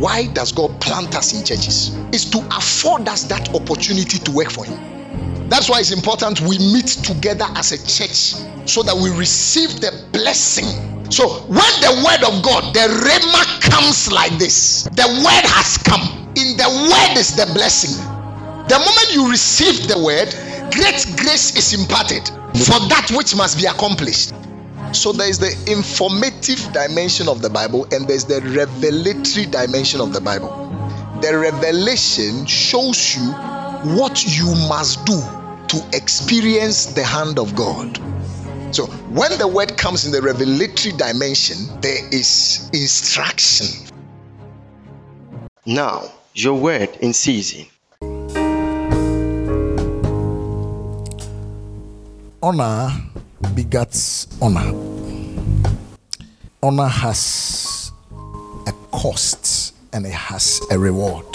why does God plant us in churches? Is to afford us that opportunity to work for Him. That's why it's important we meet together as a church so that we receive the blessing. So when the word of God, the rhema comes like this, the word has come. In the word is the blessing. The moment you receive the word, great grace is imparted for that which must be accomplished. So there is the informative dimension of the Bible and there's the revelatory dimension of the Bible. The revelation shows you what you must do to experience the hand of God. So when the word comes in the revelatory dimension, there is instruction. Now, your word in season. Honor begets honor. Honor has a cost and it has a reward.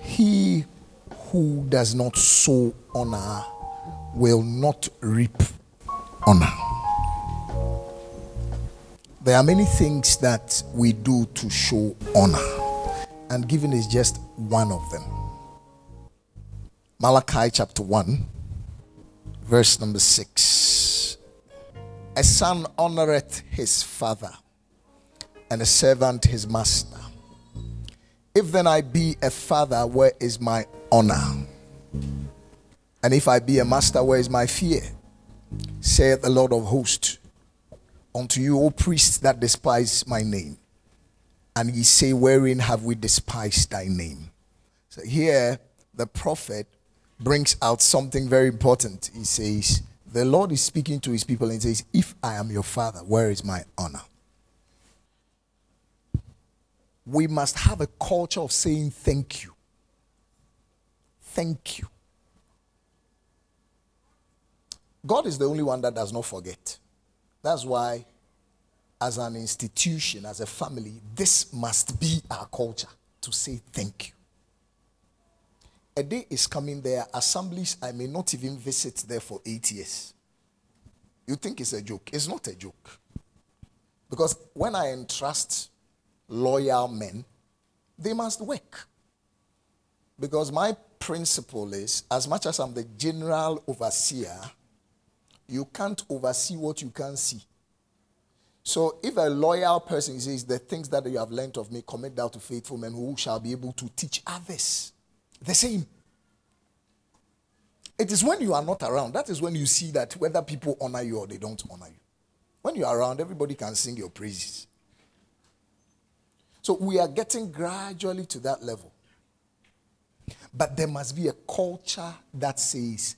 He who does not sow honor will not reap honor. There are many things that we do to show honor, and giving is just one of them. Malachi chapter 1, verse number 6. A son honoreth his father, and a servant his master. If then I be a father, where is my honor? And if I be a master, where is my fear? Saith the Lord of hosts unto you, O priests that despise my name. And ye say, Wherein have we despised thy name? So here the prophet brings out something very important. He says, The Lord is speaking to his people and says, If I am your father, where is my honor? We must have a culture of saying thank you. Thank you. God is the only one that does not forget. That's why, as an institution, as a family, this must be our culture to say thank you. A day is coming there, assemblies I may not even visit there for eight years. You think it's a joke? It's not a joke. Because when I entrust loyal men, they must work. Because my principle is as much as I'm the general overseer, you can't oversee what you can't see. So if a loyal person says, The things that you have learned of me, commit thou to faithful men who shall be able to teach others. The same. It is when you are not around, that is when you see that whether people honor you or they don't honor you. When you are around, everybody can sing your praises. So we are getting gradually to that level. But there must be a culture that says,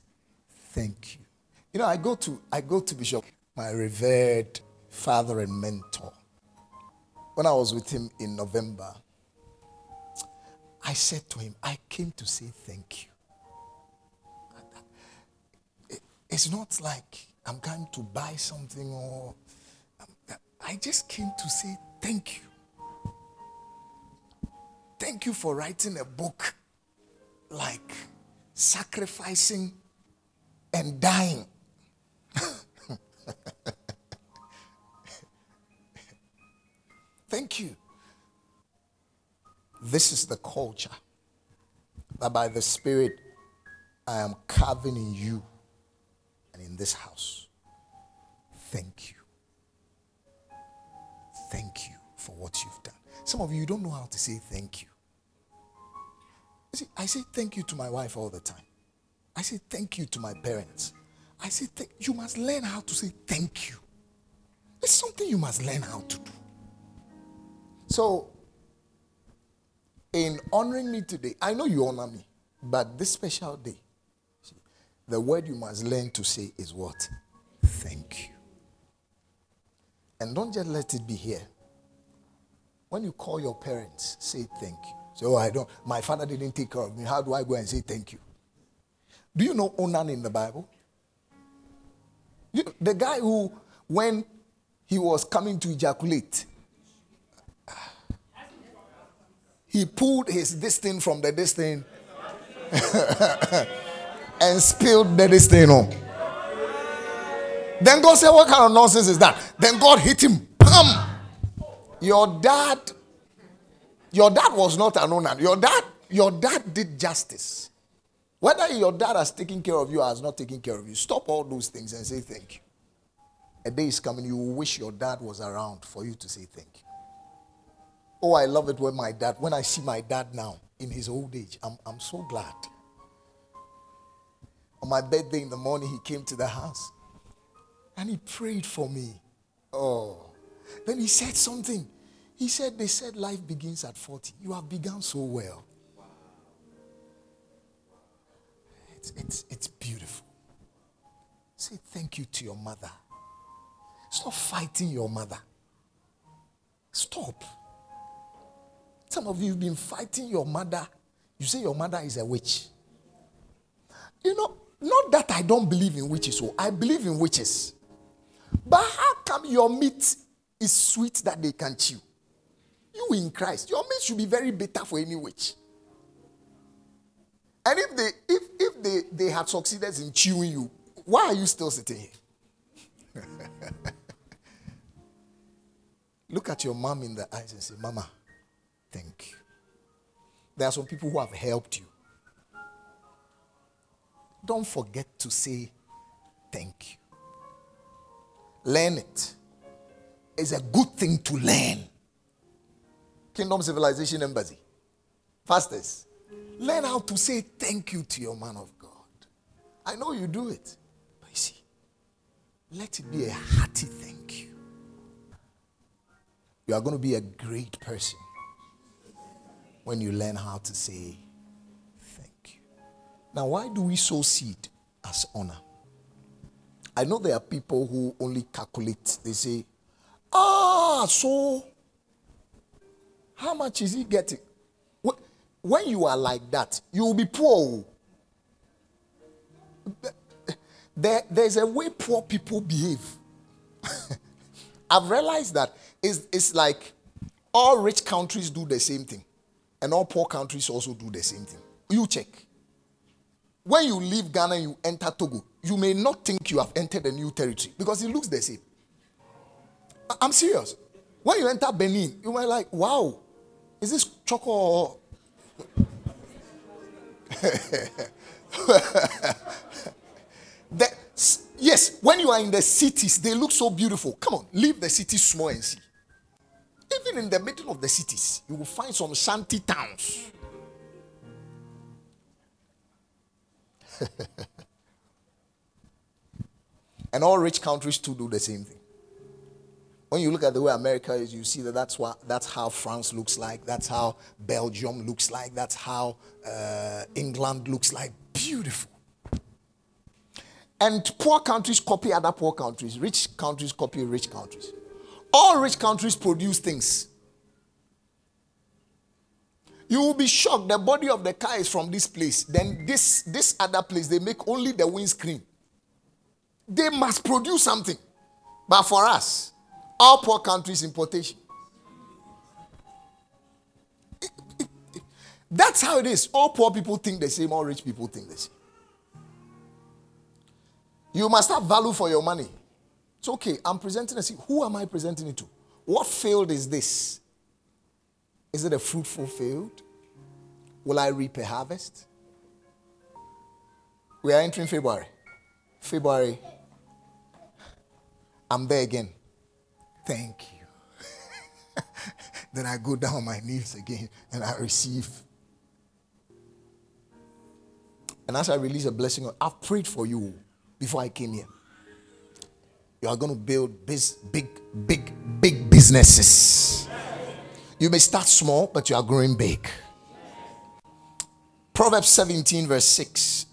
Thank you. You know, I go to I go to Bishop, my revered father and mentor. When I was with him in November, I said to him, I came to say thank you. It's not like I'm going to buy something or I just came to say thank you. Thank you for writing a book like sacrificing and dying Thank you. This is the culture that by the Spirit I am carving in you and in this house. Thank you. Thank you for what you've done. Some of you don't know how to say thank you. you see, I say thank you to my wife all the time. I say thank you to my parents. I say, you must learn how to say thank you. It's something you must learn how to do. So, in honoring me today, I know you honor me, but this special day, the word you must learn to say is what? Thank you. And don't just let it be here. When you call your parents, say thank you. Say, oh, I don't, my father didn't take care of me. How do I go and say thank you? Do you know Onan in the Bible? You the guy who, when he was coming to ejaculate, he pulled his distance from the distance and spilled the distance on. Then God said, What kind of nonsense is that? Then God hit him. Bam! Your dad, your dad was not an Onan. Your dad, your dad did justice. Whether your dad has taken care of you or has not taken care of you, stop all those things and say thank you. A day is coming, you will wish your dad was around for you to say thank you. Oh, I love it when my dad, when I see my dad now in his old age, I'm, I'm so glad. On my birthday in the morning, he came to the house and he prayed for me. Oh. Then he said something. He said, They said life begins at 40. You have begun so well. It's, it's, it's beautiful. Say thank you to your mother. Stop fighting your mother. Stop. Some of you have been fighting your mother. You say your mother is a witch. You know, not that I don't believe in witches, so oh, I believe in witches. But how come your meat is sweet that they can chew? You in Christ, your meat should be very bitter for any witch. And if they if if they, they had succeeded in chewing you, why are you still sitting here? Look at your mom in the eyes and say, Mama. There are some people who have helped you. Don't forget to say thank you. Learn it. It's a good thing to learn. Kingdom Civilization Embassy. Fastest. Learn how to say thank you to your man of God. I know you do it. But you see, let it be a hearty thank you. You are going to be a great person when you learn how to say thank you. Now, why do we sow seed as honor? I know there are people who only calculate. They say, ah, so how much is he getting? When you are like that, you will be poor. There, there's a way poor people behave. I've realized that it's, it's like all rich countries do the same thing, and all poor countries also do the same thing. You check. When you leave Ghana and you enter Togo, you may not think you have entered a new territory because it looks the same. I'm serious. When you enter Benin, you might like, wow, is this choco yes, when you are in the cities, they look so beautiful. Come on, leave the city small and see. Even in the middle of the cities, you will find some shanty towns. and all rich countries too do the same thing. When you look at the way America is, you see that that's, what, that's how France looks like, that's how Belgium looks like, that's how uh, England looks like. Beautiful. And poor countries copy other poor countries, rich countries copy rich countries. All rich countries produce things. You will be shocked. The body of the car is from this place. Then this this other place, they make only the windscreen. They must produce something. But for us, all poor countries importation. That's how it is. All poor people think the same, all rich people think the same. You must have value for your money. It's okay. I'm presenting a seed. Who am I presenting it to? What field is this? Is it a fruitful field? Will I reap a harvest? We are entering February. February. I'm there again. Thank you. then I go down on my knees again and I receive. And as I release a blessing, I've prayed for you before I came here. You are going to build big, big, big, big businesses. You may start small, but you are growing big. Proverbs 17, verse 6.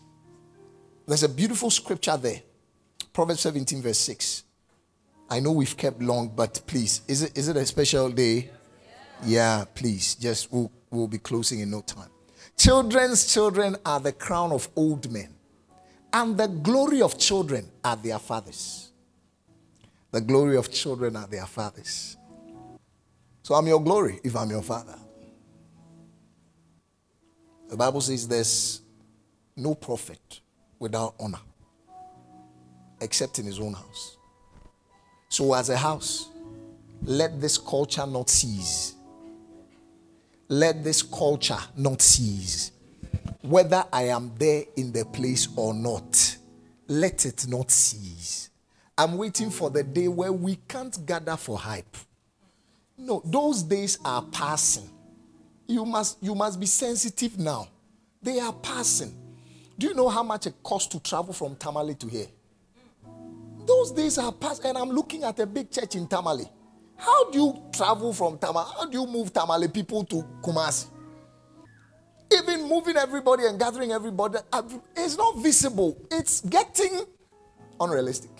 There's a beautiful scripture there. Proverbs 17, verse 6. I know we've kept long, but please, is it is it a special day? Yeah, please. Just we'll, we'll be closing in no time. Children's children are the crown of old men, and the glory of children are their fathers. The glory of children are their fathers. So I'm your glory if I'm your father. The Bible says there's no prophet without honor except in his own house. So, as a house, let this culture not cease. Let this culture not cease. Whether I am there in the place or not, let it not cease. I'm waiting for the day where we can't gather for hype. No, those days are passing. You must, you must be sensitive now. They are passing. Do you know how much it costs to travel from Tamale to here? Those days are past, and I'm looking at a big church in Tamale. How do you travel from Tamale? How do you move Tamale people to Kumasi? Even moving everybody and gathering everybody, uh, it's not visible. It's getting unrealistic.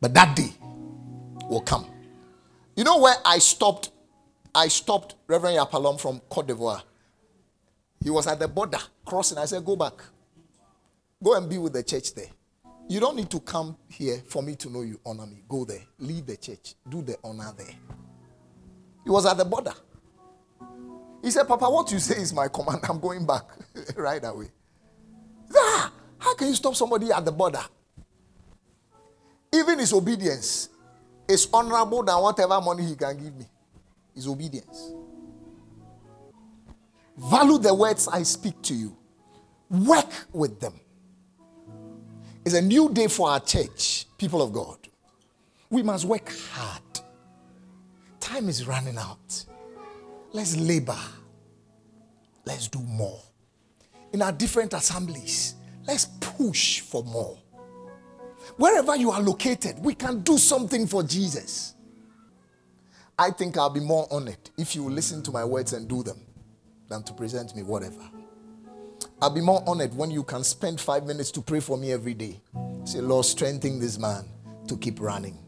But that day will come. You know where I stopped? I stopped Reverend Yapalom from Cote d'Ivoire. He was at the border crossing. I said, Go back. Go and be with the church there. You don't need to come here for me to know you honor me. Go there. Lead the church. Do the honor there. He was at the border. He said, Papa, what you say is my command. I'm going back right away. Ah, how can you stop somebody at the border? Even his obedience is honorable than whatever money he can give me. His obedience. Value the words I speak to you. Work with them. It's a new day for our church, people of God. We must work hard. Time is running out. Let's labor. Let's do more. In our different assemblies, let's push for more. Wherever you are located, we can do something for Jesus. I think I'll be more honored if you listen to my words and do them than to present me whatever. I'll be more honored when you can spend five minutes to pray for me every day. Say, Lord, strengthen this man to keep running.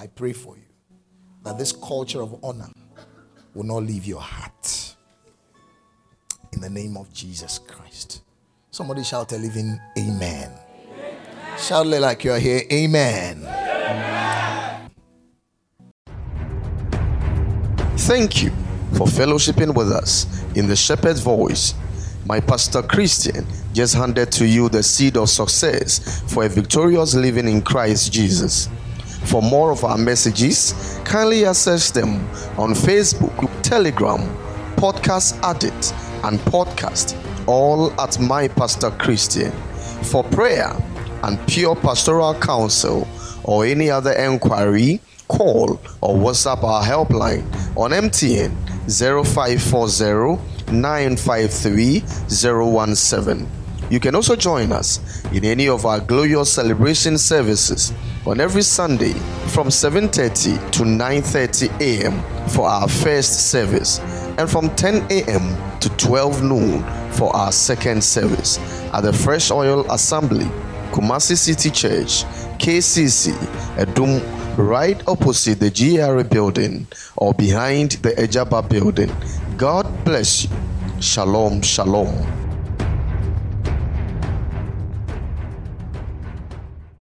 I pray for you that this culture of honor will not leave your heart. In the name of Jesus Christ. Somebody shout a living amen. amen. Shout like you're here, amen. amen. Thank you for fellowshipping with us in the Shepherd's Voice. My pastor Christian just handed to you the seed of success for a victorious living in Christ Jesus. For more of our messages, kindly access them on Facebook, Telegram, Podcast Addict, and Podcast all at my pastor Christian. For prayer and pure pastoral counsel or any other enquiry, call or WhatsApp our helpline on MTN 0540 953 017. You can also join us in any of our glorious celebration services on every Sunday from 7:30 to 9:30 a.m. for our first service and from 10 a.m. to 12 noon for our second service at the Fresh Oil Assembly, Kumasi City Church, KCC, Adum, right opposite the GRA building or behind the Ejaba building. God bless you. Shalom, shalom.